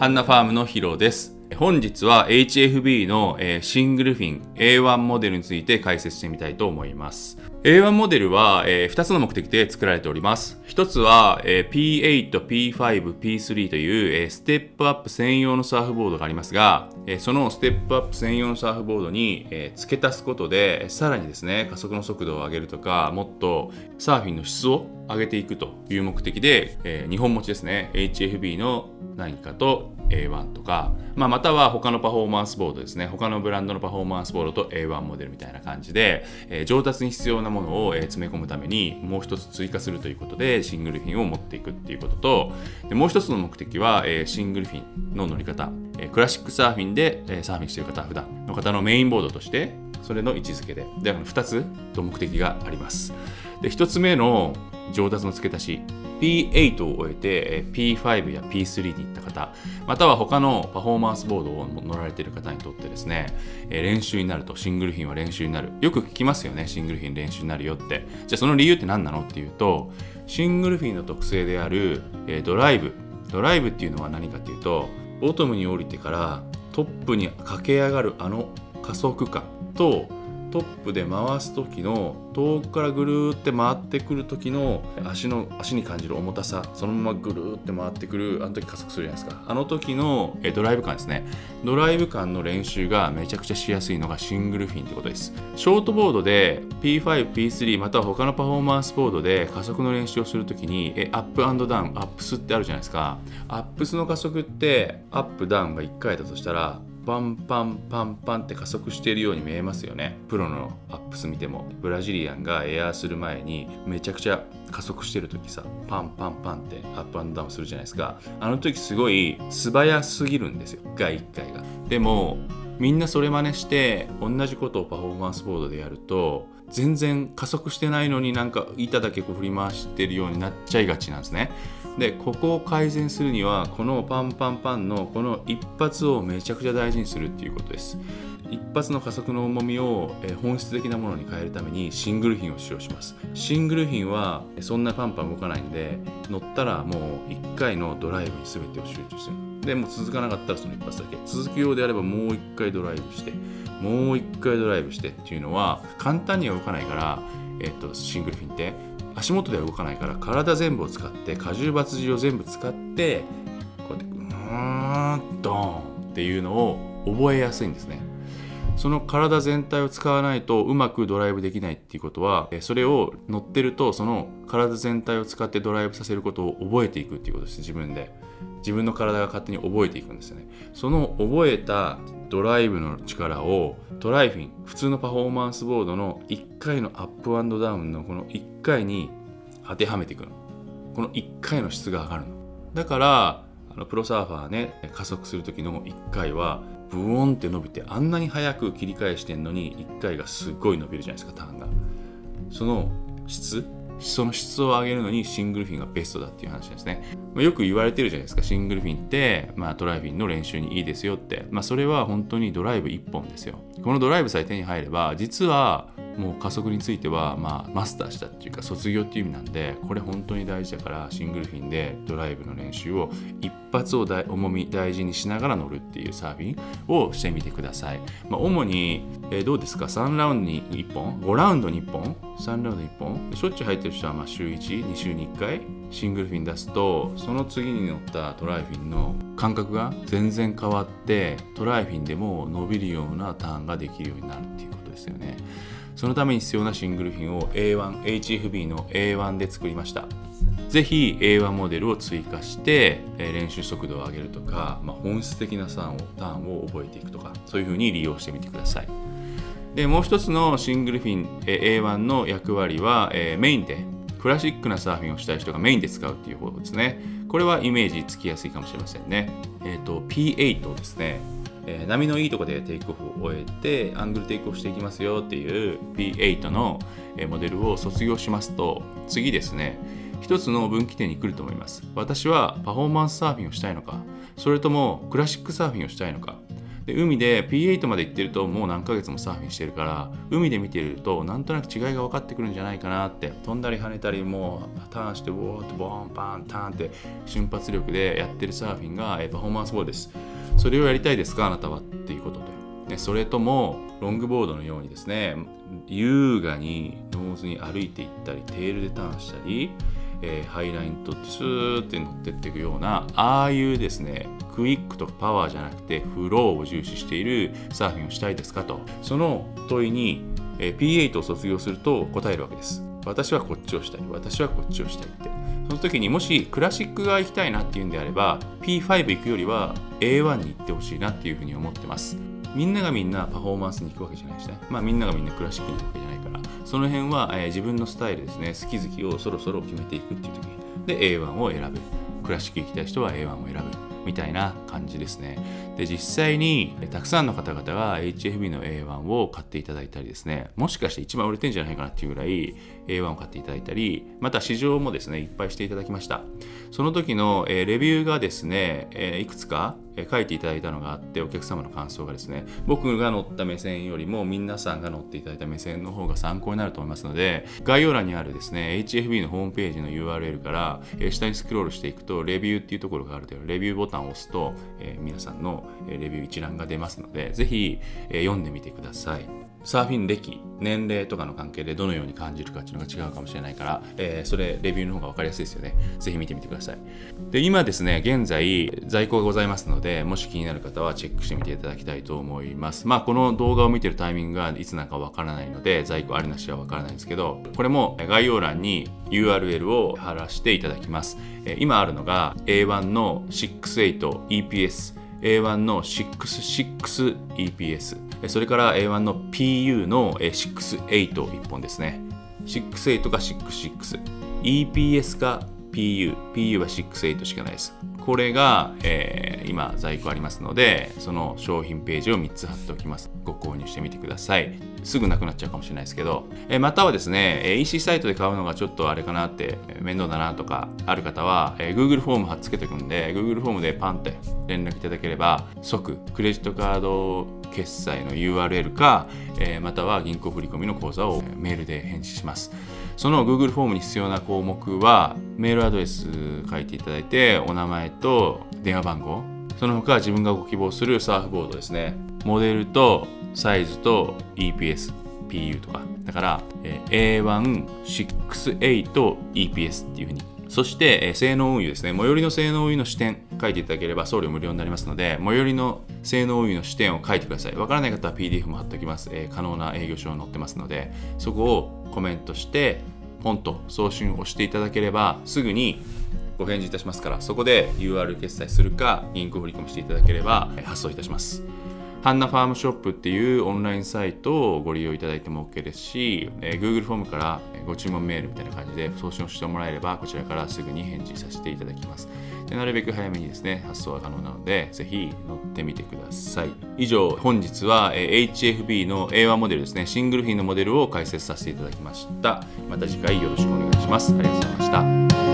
ハンナファームのヒロです。本日は HFB の、シングルフィン A1 モデルについて解説してみたいと思います。A1 モデルは、2つの目的で作られております。1つは、P8、P5、P3 という、ステップアップ専用のサーフボードがありますが、そのステップアップ専用のサーフボードに、付け足すことでさらにですね加速の速度を上げるとかもっとサーフィンの質を上げていくという目的で、え2本持ちですね。HFB の何かと A1 とか、まあ、または他のパフォーマンスボードですね。他のブランドのパフォーマンスボードと A1 モデルみたいな感じで、えー上達に必要なものを、え詰め込むためにもう一つ追加するということでシングルフィンを持っていくっていうこととでもう一つの目的は、えーシングルフィンの乗り方、えークラシックサーフィンで、えーサーフィンしてる方普段の方のメインボードとしてそれの位置づけで。で2つと目的があります。で1つ目の上達の付け足し P8 を終えて P5 や P3 に行った方または他のパフォーマンスボードを乗られている方にとってですね、練習になるとシングルフィンは練習になる。よく聞きますよねシングルフィン練習になるよって。じゃあその理由って何なのっていうとシングルフィンの特性である、ドライブ。ドライブっていうのは何かっていうとボトムに降りてからトップに駆け上がるあの加速感とトップで回す時の遠くからぐるーって回ってくる時の足の足に感じる重たさそのままぐるーって回ってくるあの時加速するじゃないですか。あの時のえドライブ感ですね。ドライブ感の練習がめちゃくちゃしやすいのがシングルフィンってことです。ショートボードで P5、P3 または他のパフォーマンスボードで加速の練習をするときにえアップダウンアップスってあるじゃないですか。アップスの加速ってアップダウンが1回だとしたらパンパンパンパンって加速しているように見えますよね。プロのアップス見ても。ブラジリアンがエアーする前にめちゃくちゃ加速してる時さパンパンパンってアップアンドダウンするじゃないですか。あの時すごい素早すぎるんですよ。外1回が。でもみんなそれ真似して同じことをパフォーマンスボードでやると全然加速してないのになんか板だけこう振り回してるようになっちゃいがちなんですね。でここを改善するにはこのパンパンパンのこの一発をめちゃくちゃ大事にするっていうことです。一発の加速の重みを本質的なものに変えるためにシングルフィンを使用します。シングルフィンはそんなパンパン動かないんで乗ったらもう1回のドライブに全てを集中する。でも続かなかったらその一発だけ。続くようであればもう1回ドライブしてもう1回ドライブしてっていうのは簡単には動かないから、えっとシングルフィンって足元では動かないから体全部を使って荷重抜重を全部使ってこうやってうーんドーンっていうのを覚えやすいんですね。その体全体を使わないとうまくドライブできないっていうことはそれを乗ってるとその体全体を使ってドライブさせることを覚えていくっていうことです自分で。自分の体が勝手に覚えていくんですよね。その覚えたドライブの力をトライフィン普通のパフォーマンスボードの1回のアップダウンのこの1回に当てはめていくの。この1回の質が上がるの。だからあのプロサーファーね加速する時の1回はブオンって伸びてあんなに早く切り返してんのに1回がすっごい伸びるじゃないですかターンが。その質その質を上げるのにシングルフィンがベストだっていう話ですね、まあ、よく言われてるじゃないですか。シングルフィンって、まあ、トライフィンの練習にいいですよって、まあ、それは本当にドライブ1本ですよ。このドライブさえ手に入れば実はもう加速については、まあ、マスターしたっていうか卒業っていう意味なんでこれ本当に大事だからシングルフィンでドライブの練習を一発を重み大事にしながら乗るっていうサーフィンをしてみてください、まあ、主に、えーどうですか？3ラウンドに1本？5ラウンドに1本？3ラウンドに1本？しょっちゅう入ってる人はまあ週12週に1回シングルフィン出すとその次に乗ったトライフィンの感覚が全然変わってトライフィンでも伸びるようなターンができるようになるっていうことですよねそのために必要なシングルフィンを A1、HFB の A1 で作りました。ぜひ A1 モデルを追加して、え練習速度を上げるとか、まあ、本質的なターンをターンを覚えていくとか、そういうふうに利用してみてください。で、もう一つのシングルフィン、え A1 の役割は、えーメインで、クラシックなサーフィンをしたい人がメインで使うっていう方法ですね。これはイメージつきやすいかもしれませんね。えっ、と、P8 ですね。えー波のいいとこでテイクオフを終えてアングルテイクオフしていきますよっていう P8 のモデルを卒業しますと次ですね一つの分岐点に来ると思います私はパフォーマンスサーフィンをしたいのかそれともクラシックサーフィンをしたいのかで海で P8 まで行ってるともう何ヶ月もサーフィンしてるから海で見てるとなんとなく違いが分かってくるんじゃないかなって。飛んだり跳ねたりもうターンしてウォーってボーンパンターンって瞬発力でやってるサーフィンがパフォーマンスボールです。それをやりたいですかあなたはっていうことで。それともロングボードのようにですね優雅にノーズに歩いていったりテールでターンしたりえー、ハイラインとスーって乗ってっていくようなああいうですねクイックとパワーじゃなくてフローを重視しているサーフィンをしたいですかと。その問いに、P8 を卒業すると答えるわけです。私はこっちをしたい。私はこっちをしたいって。その時にもしクラシックが行きたいなっていうんであれば P5 行くよりは A1 に行ってほしいなっていうふうに思ってます。みんながみんなパフォーマンスに行くわけじゃないしね。まあみんながみんなクラシックに行くわけじゃないから。その辺は、えー、自分のスタイルですね。好き好きをそろそろ決めていくっていう時で A1 を選ぶ。クラシック行きたい人は A1 を選ぶ。みたいな感じですね。で、実際にたくさんの方々が HFB の A1 を買っていただいたりですね、もしかして一番売れてんじゃないかなっていうぐらい A1 を買っていただいたり、また市場もですね、いっぱいしていただきました。その時の、えレビューがですね、えいくつか書いていただいたのがあってお客様の感想がですね僕が乗った目線よりも皆さんが乗っていただいた目線の方が参考になると思いますので概要欄にあるですね HFB のホームページの URL から下にスクロールしていくとレビューっていうところがあるというレビューボタンを押すと、え皆さんのレビュー一覧が出ますのでぜひ、読んでみてください。サーフィン歴、年齢とかの関係でどのように感じるかっていうのが違うかもしれないから、えー、それ、レビューの方が分かりやすいですよね。ぜひ見てみてください。で、今ですね、現在、在庫がございますので、もし気になる方はチェックしてみていただきたいと思います。まあ、この動画を見てるタイミングがいつなのか分からないので、在庫ありなしは分からないんですけど、これも概要欄に URL を貼らせていただきます。今あるのが A1 の 68EPS、A1 の 66EPS、それから A1 の PU の68 1本ですね。68か66。EPS か PU。PU は68しかないです。これが、えー、今在庫ありますので、その商品ページを3つ貼っておきます。ご購入してみてください。すぐなくなっちゃうかもしれないですけど、えまたはですね、EC サイトで買うのがちょっとあれかなって、面倒だなとかある方は、え Google フォーム貼っつけておくんで、Google フォームでパンって連絡いただければ、即クレジットカード決済の URL か、えまたは銀行振込の口座をメールで返信します。その Google フォームに必要な項目は、メールアドレス書いていただいて、お名前と電話番号、その他自分がご希望するサーフボードですね。モデルとサイズと EPS、PU とか。だから、えー、A1、68、EPS っていうふうに。そして、えー、性能運輸ですね。最寄りの性能運輸の視点書いていただければ送料無料になりますので、最寄りの性能運輸の視点を書いてください。わからない方は PDF も貼っておきます。えー、可能な営業書を載ってますので、そこをコメントして、ポンと送信をしていただければ、すぐにご返事いたしますから、そこで UR 決済するか、銀行振り込みしていただければえ発送いたします。ハンナファームショップっていうオンラインサイトをご利用いただいても OK ですし、えー、Google フォームからご注文メールみたいな感じで送信をしてもらえれば、こちらからすぐに返事させていただきます。でなるべく早めにですね、発送は可能なので、ぜひ乗ってみてください。以上、本日は HFB の A1 モデルですね、シングルフィンのモデルを解説させていただきました。また次回よろしくお願いします。ありがとうございました。